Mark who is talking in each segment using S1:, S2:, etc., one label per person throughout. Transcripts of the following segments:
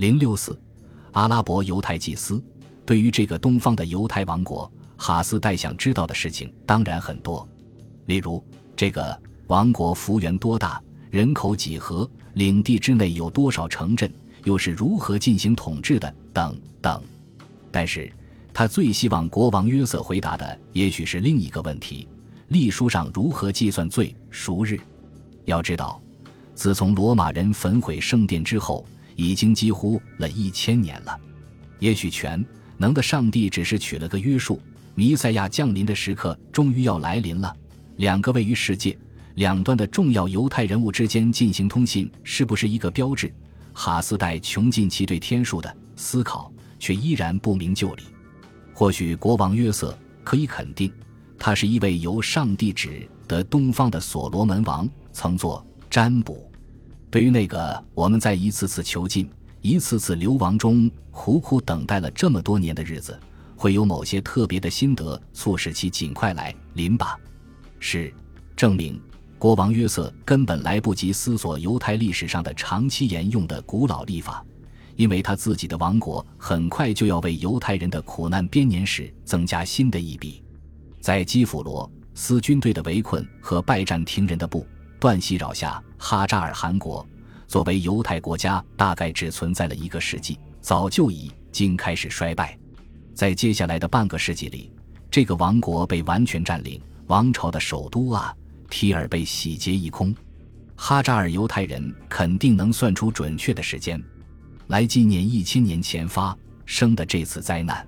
S1: 零六四，阿拉伯犹太祭司对于这个东方的犹太王国，哈斯代想知道的事情当然很多，例如这个王国幅员多大，人口几何，领地之内有多少城镇，又是如何进行统治的，等等。但是他最希望国王约瑟回答的，也许是另一个问题：历书上如何计算最赎日？要知道，自从罗马人焚毁圣殿之后。已经几乎了一千年了，也许全能的上帝只是取了个约束，弥赛亚降临的时刻终于要来临了。两个位于世界两端的重要犹太人物之间进行通信，是不是一个标志？哈斯代穷尽其对天数的思考，却依然不明就里。或许国王约瑟可以肯定，他是一位由上帝指的东方的所罗门王，曾做占卜。对于那个我们在一次次囚禁、一次次流亡中苦苦等待了这么多年的日子，会有某些特别的心得促使其尽快来临吧？是，证明国王约瑟根本来不及思索犹太历史上的长期沿用的古老历法，因为他自己的王国很快就要为犹太人的苦难编年史增加新的一笔。在基辅罗斯军队的围困和拜占庭人的不。断袭扰下，哈扎尔汗国作为犹太国家，大概只存在了一个世纪，早就已经开始衰败。在接下来的半个世纪里，这个王国被完全占领，王朝的首都啊提尔被洗劫一空。哈扎尔犹太人肯定能算出准确的时间，来纪念一千年前发生的这次灾难。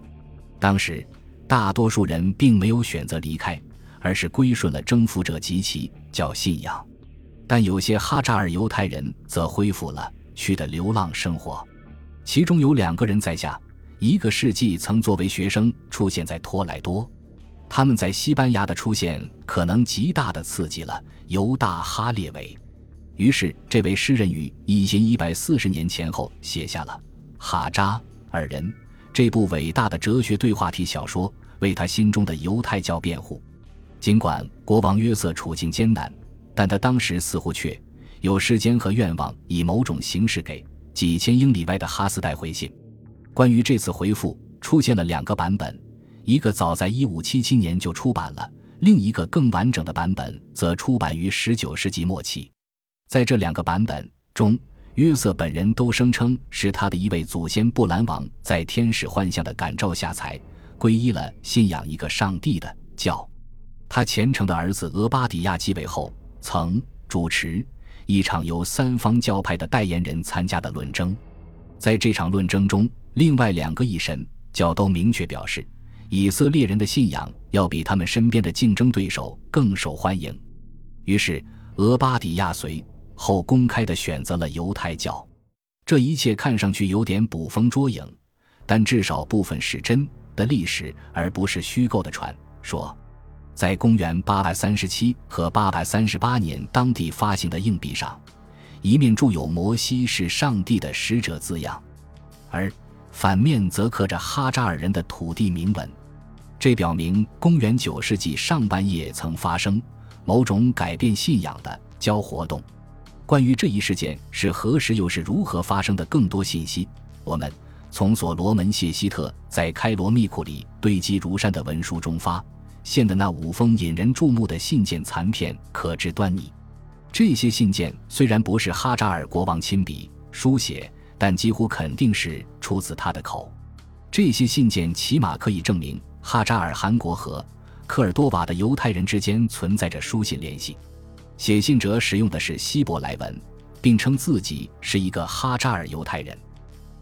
S1: 当时，大多数人并没有选择离开，而是归顺了征服者及其教信仰。但有些哈扎尔犹太人则恢复了去的流浪生活，其中有两个人在下一个世纪曾作为学生出现在托莱多，他们在西班牙的出现可能极大的刺激了犹大哈列维，于是这位诗人于一千一百四十年前后写下了《哈扎尔人》这部伟大的哲学对话体小说，为他心中的犹太教辩护。尽管国王约瑟处境艰难。但他当时似乎却有时间和愿望，以某种形式给几千英里外的哈斯代回信。关于这次回复，出现了两个版本，一个早在1577年就出版了，另一个更完整的版本则出版于19世纪末期。在这两个版本中，约瑟本人都声称是他的一位祖先布兰王在天使幻象的感召下才皈依了信仰一个上帝的教。他虔诚的儿子俄巴底亚继位后。曾主持一场由三方教派的代言人参加的论争，在这场论争中，另外两个异神教都明确表示，以色列人的信仰要比他们身边的竞争对手更受欢迎。于是，俄巴底亚随后公开的选择了犹太教。这一切看上去有点捕风捉影，但至少部分是真的历史，而不是虚构的传说。在公元837和838年当地发行的硬币上，一面铸有“摩西是上帝的使者”字样，而反面则刻着哈扎尔人的土地铭文。这表明公元9世纪上半叶曾发生某种改变信仰的教活动。关于这一事件是何时又是如何发生的更多信息，我们从所罗门谢希特在开罗密库里堆积如山的文书中发。现的那五封引人注目的信件残片可知端倪。这些信件虽然不是哈扎尔国王亲笔书写，但几乎肯定是出自他的口。这些信件起码可以证明哈扎尔汗国和科尔多瓦的犹太人之间存在着书信联系。写信者使用的是希伯来文，并称自己是一个哈扎尔犹太人，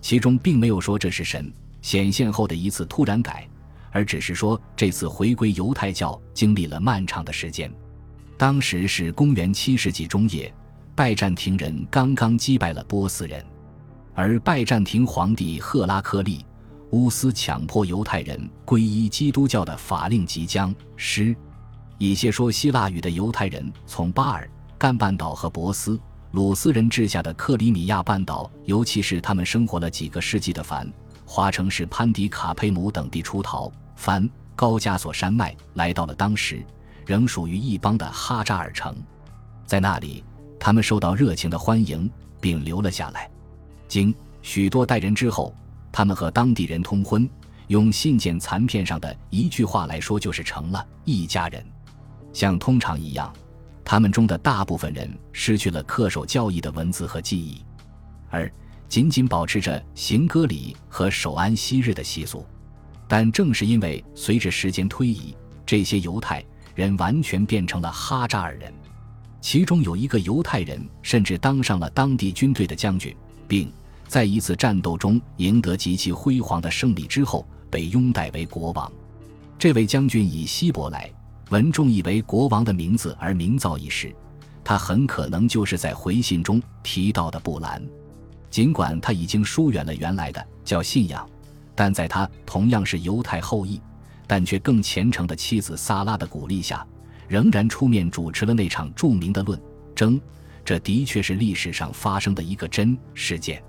S1: 其中并没有说这是神显现后的一次突然改。而只是说，这次回归犹太教经历了漫长的时间。当时是公元七世纪中叶，拜占庭人刚刚击败了波斯人，而拜占庭皇帝赫拉克利乌斯强迫犹太人皈依基督教的法令即将失。一些说希腊语的犹太人从巴尔干半岛和博斯鲁斯人治下的克里米亚半岛，尤其是他们生活了几个世纪的凡华城市潘迪卡佩姆等地出逃。凡高加索山脉来到了当时仍属于一邦的哈扎尔城，在那里，他们受到热情的欢迎，并留了下来。经许多代人之后，他们和当地人通婚，用信件残片上的一句话来说，就是成了一家人。像通常一样，他们中的大部分人失去了恪守教义的文字和记忆，而仅仅保持着行歌礼和守安息日的习俗。但正是因为随着时间推移，这些犹太人完全变成了哈扎尔人。其中有一个犹太人，甚至当上了当地军队的将军，并在一次战斗中赢得极其辉煌的胜利之后，被拥戴为国王。这位将军以希伯来文中译为国王的名字而名噪一时，他很可能就是在回信中提到的布兰。尽管他已经疏远了原来的叫信仰，但在他同样是犹太后裔，但却更虔诚的妻子萨拉的鼓励下。仍然出面主持了那场著名的论争，这的确是历史上发生的一个真事件。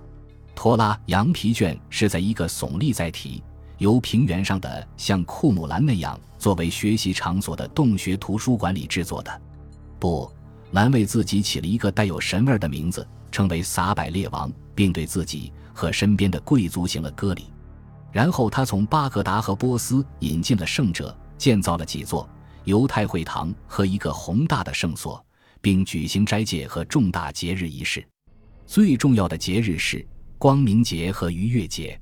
S1: 托拉羊皮卷是在一个耸立在体由平原上的像库姆兰那样作为学习场所的洞穴图书馆里制作的。不，兰为自己起了一个带有神味的名字，称为撒百列王，并对自己和身边的贵族行了割礼。然后他从巴格达和波斯引进了圣者，建造了几座。犹太会堂和一个宏大的圣所，并举行斋戒和重大节日仪式。最重要的节日是光明节和逾越节。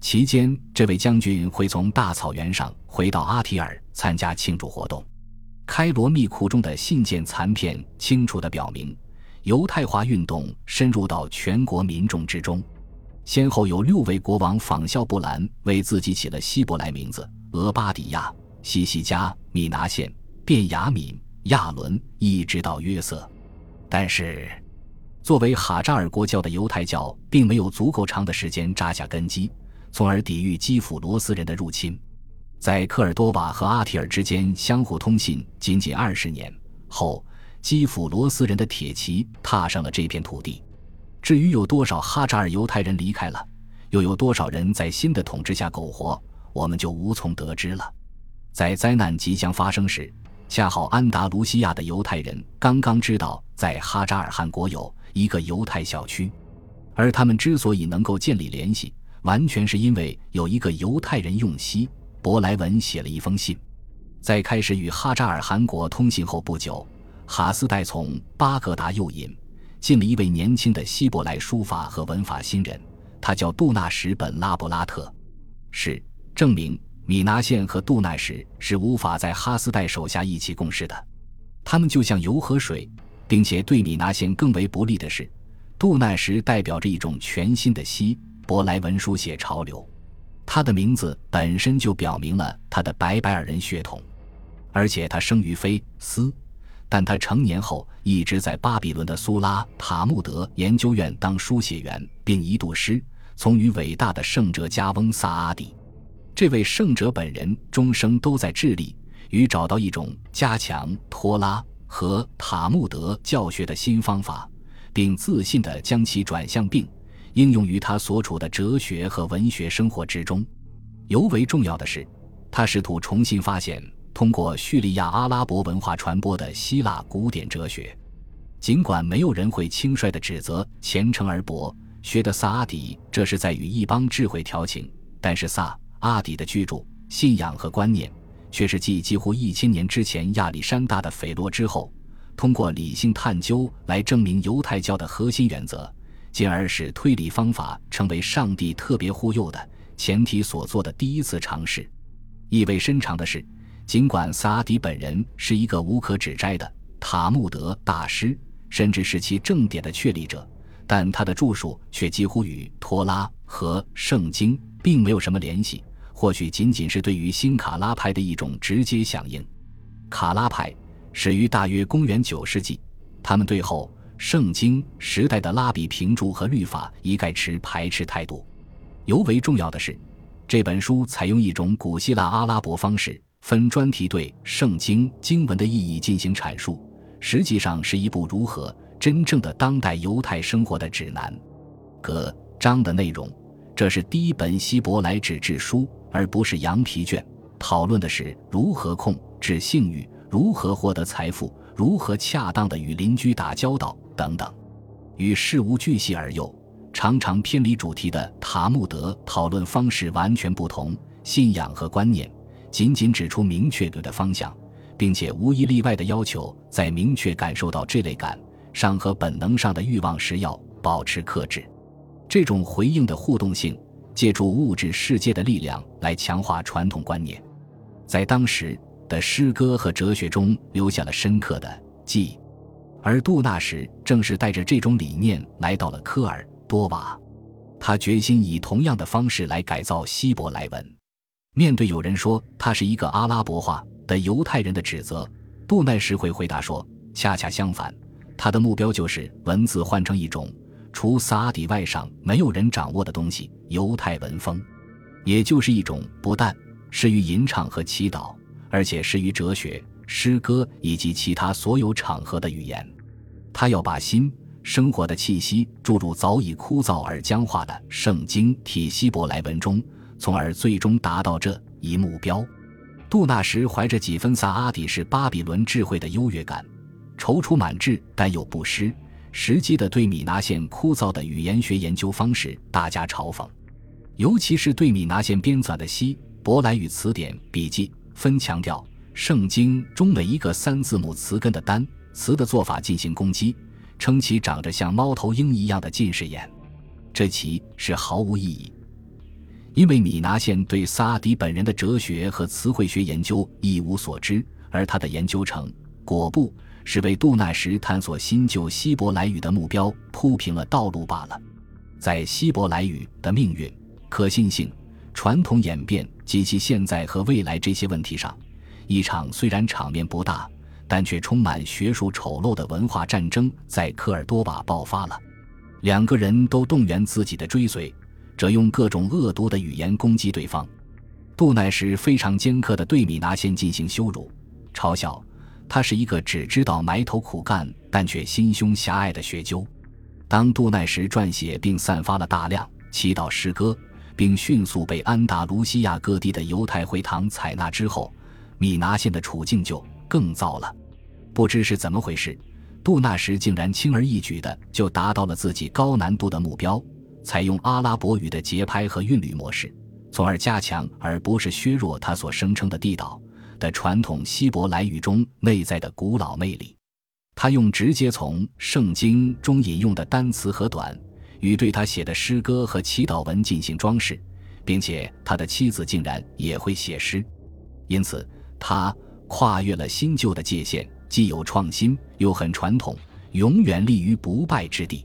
S1: 期间，这位将军会从大草原上回到阿提尔参加庆祝活动。开罗密库中的信件残片清楚地表明，犹太化运动深入到全国民众之中。先后有六位国王仿效布兰，为自己起了希伯来名字：俄巴底亚。西西加、米拿县、便雅敏、亚伦，一直到约瑟。但是，作为哈扎尔国教的犹太教，并没有足够长的时间扎下根基，从而抵御基辅罗斯人的入侵。在科尔多瓦和阿提尔之间相互通信仅仅二十年后，基辅罗斯人的铁骑踏上了这片土地。至于有多少哈扎尔犹太人离开了，又有多少人在新的统治下苟活，我们就无从得知了。在灾难即将发生时，恰好安达卢西亚的犹太人刚刚知道，在哈扎尔汗国有一个犹太小区，而他们之所以能够建立联系，完全是因为有一个犹太人用希伯来文写了一封信。在开始与哈扎尔汗国通信后不久，哈斯代从巴格达诱引进了一位年轻的希伯来书法和文法新人，他叫杜纳什本拉布拉特，是证明。米拿县和杜纳什是无法在哈斯代手下一起共事的，他们就像油和水，并且对米拿县更为不利的是，杜纳什代表着一种全新的希伯来文书写潮流，他的名字本身就表明了他的白白尔人血统，而且他生于菲斯，但他成年后一直在巴比伦的苏拉塔木德研究院当书写员，并一度师从于伟大的圣哲加翁萨阿底。这位圣者本人终生都在致力于找到一种加强托拉和塔木德教学的新方法，并自信地将其转向并应用于他所处的哲学和文学生活之中。尤为重要的是，他试图重新发现通过叙利亚阿拉伯文化传播的希腊古典哲学。尽管没有人会轻率地指责虔诚而博学的萨阿底这是在与一帮智慧调情，但是萨。阿底的居住、信仰和观念，却是继几乎一千年之前亚历山大的斐洛之后，通过理性探究来证明犹太教的核心原则，进而使推理方法成为上帝特别忽悠的前提所做的第一次尝试。意味深长的是，尽管萨阿迪本人是一个无可指摘的塔木德大师，甚至是其正典的确立者，但他的著述却几乎与托拉和圣经并没有什么联系。或许仅仅是对于新卡拉派的一种直接响应。卡拉派始于大约公元九世纪，他们对后圣经时代的拉比评注和律法一概持排斥态度。尤为重要的是，这本书采用一种古希腊阿拉伯方式，分专题对圣经经文的意义进行阐述，实际上是一部如何真正的当代犹太生活的指南。各章的内容，这是第一本希伯来纸质书。而不是羊皮卷，讨论的是如何控制性欲，如何获得财富，如何恰当的与邻居打交道等等。与事无巨细而又常常偏离主题的塔木德讨论方式完全不同，信仰和观念仅仅指出明确的方向，并且无一例外的要求在明确感受到这类感上和本能上的欲望时要保持克制。这种回应的互动性，借助物质世界的力量来强化传统观念，在当时的诗歌和哲学中留下了深刻的记忆。而杜纳什正是带着这种理念来到了科尔多瓦，他决心以同样的方式来改造希伯来文。面对有人说他是一个阿拉伯化的犹太人的指责，杜奈什会回答说：“恰恰相反，他的目标就是文字换成一种除萨阿底外上没有人掌握的东西——犹太文风，也就是一种不但适于吟唱和祈祷，而且适于哲学、诗歌以及其他所有场合的语言。”他要把新生活的气息注入早已枯燥而僵化的圣经体希伯来文中，从而最终达到这一目标。杜纳什怀着几分萨阿底式巴比伦智慧的优越感，踌躇满志但又不失时机地对米拿县枯燥的语言学研究方式大加嘲讽，尤其是对米拿县编纂的希伯来语词典笔记，分强调圣经中每一个三字母词根的单。词的做法进行攻击，称其长着像猫头鹰一样的近视眼，这其是毫无意义。因为米拿县对萨迪本人的哲学和词汇学研究一无所知，而他的研究成果不是为杜纳什探索新旧希伯来语的目标铺平了道路罢了。在希伯来语的命运、可信性、传统演变及其现在和未来这些问题上，一场虽然场面不大。但却充满学术丑陋的文化战争在科尔多瓦爆发了，两个人都动员自己的追随者用各种恶毒的语言攻击对方。杜奈什非常尖刻地对米拿先进行羞辱、嘲笑，他是一个只知道埋头苦干但却心胸狭隘的学究。当杜奈什撰写并散发了大量祈祷诗歌，并迅速被安达卢西亚各地的犹太会堂采纳之后，米拿现的处境就。更糟了，不知是怎么回事，杜纳什竟然轻而易举的就达到了自己高难度的目标，采用阿拉伯语的节拍和韵律模式，从而加强而不是削弱他所声称的地道的传统希伯来语中内在的古老魅力。他用直接从圣经中引用的单词和短语对他写的诗歌和祈祷文进行装饰，并且他的妻子竟然也会写诗，因此他。跨越了新旧的界限，既有创新又很传统，永远立于不败之地。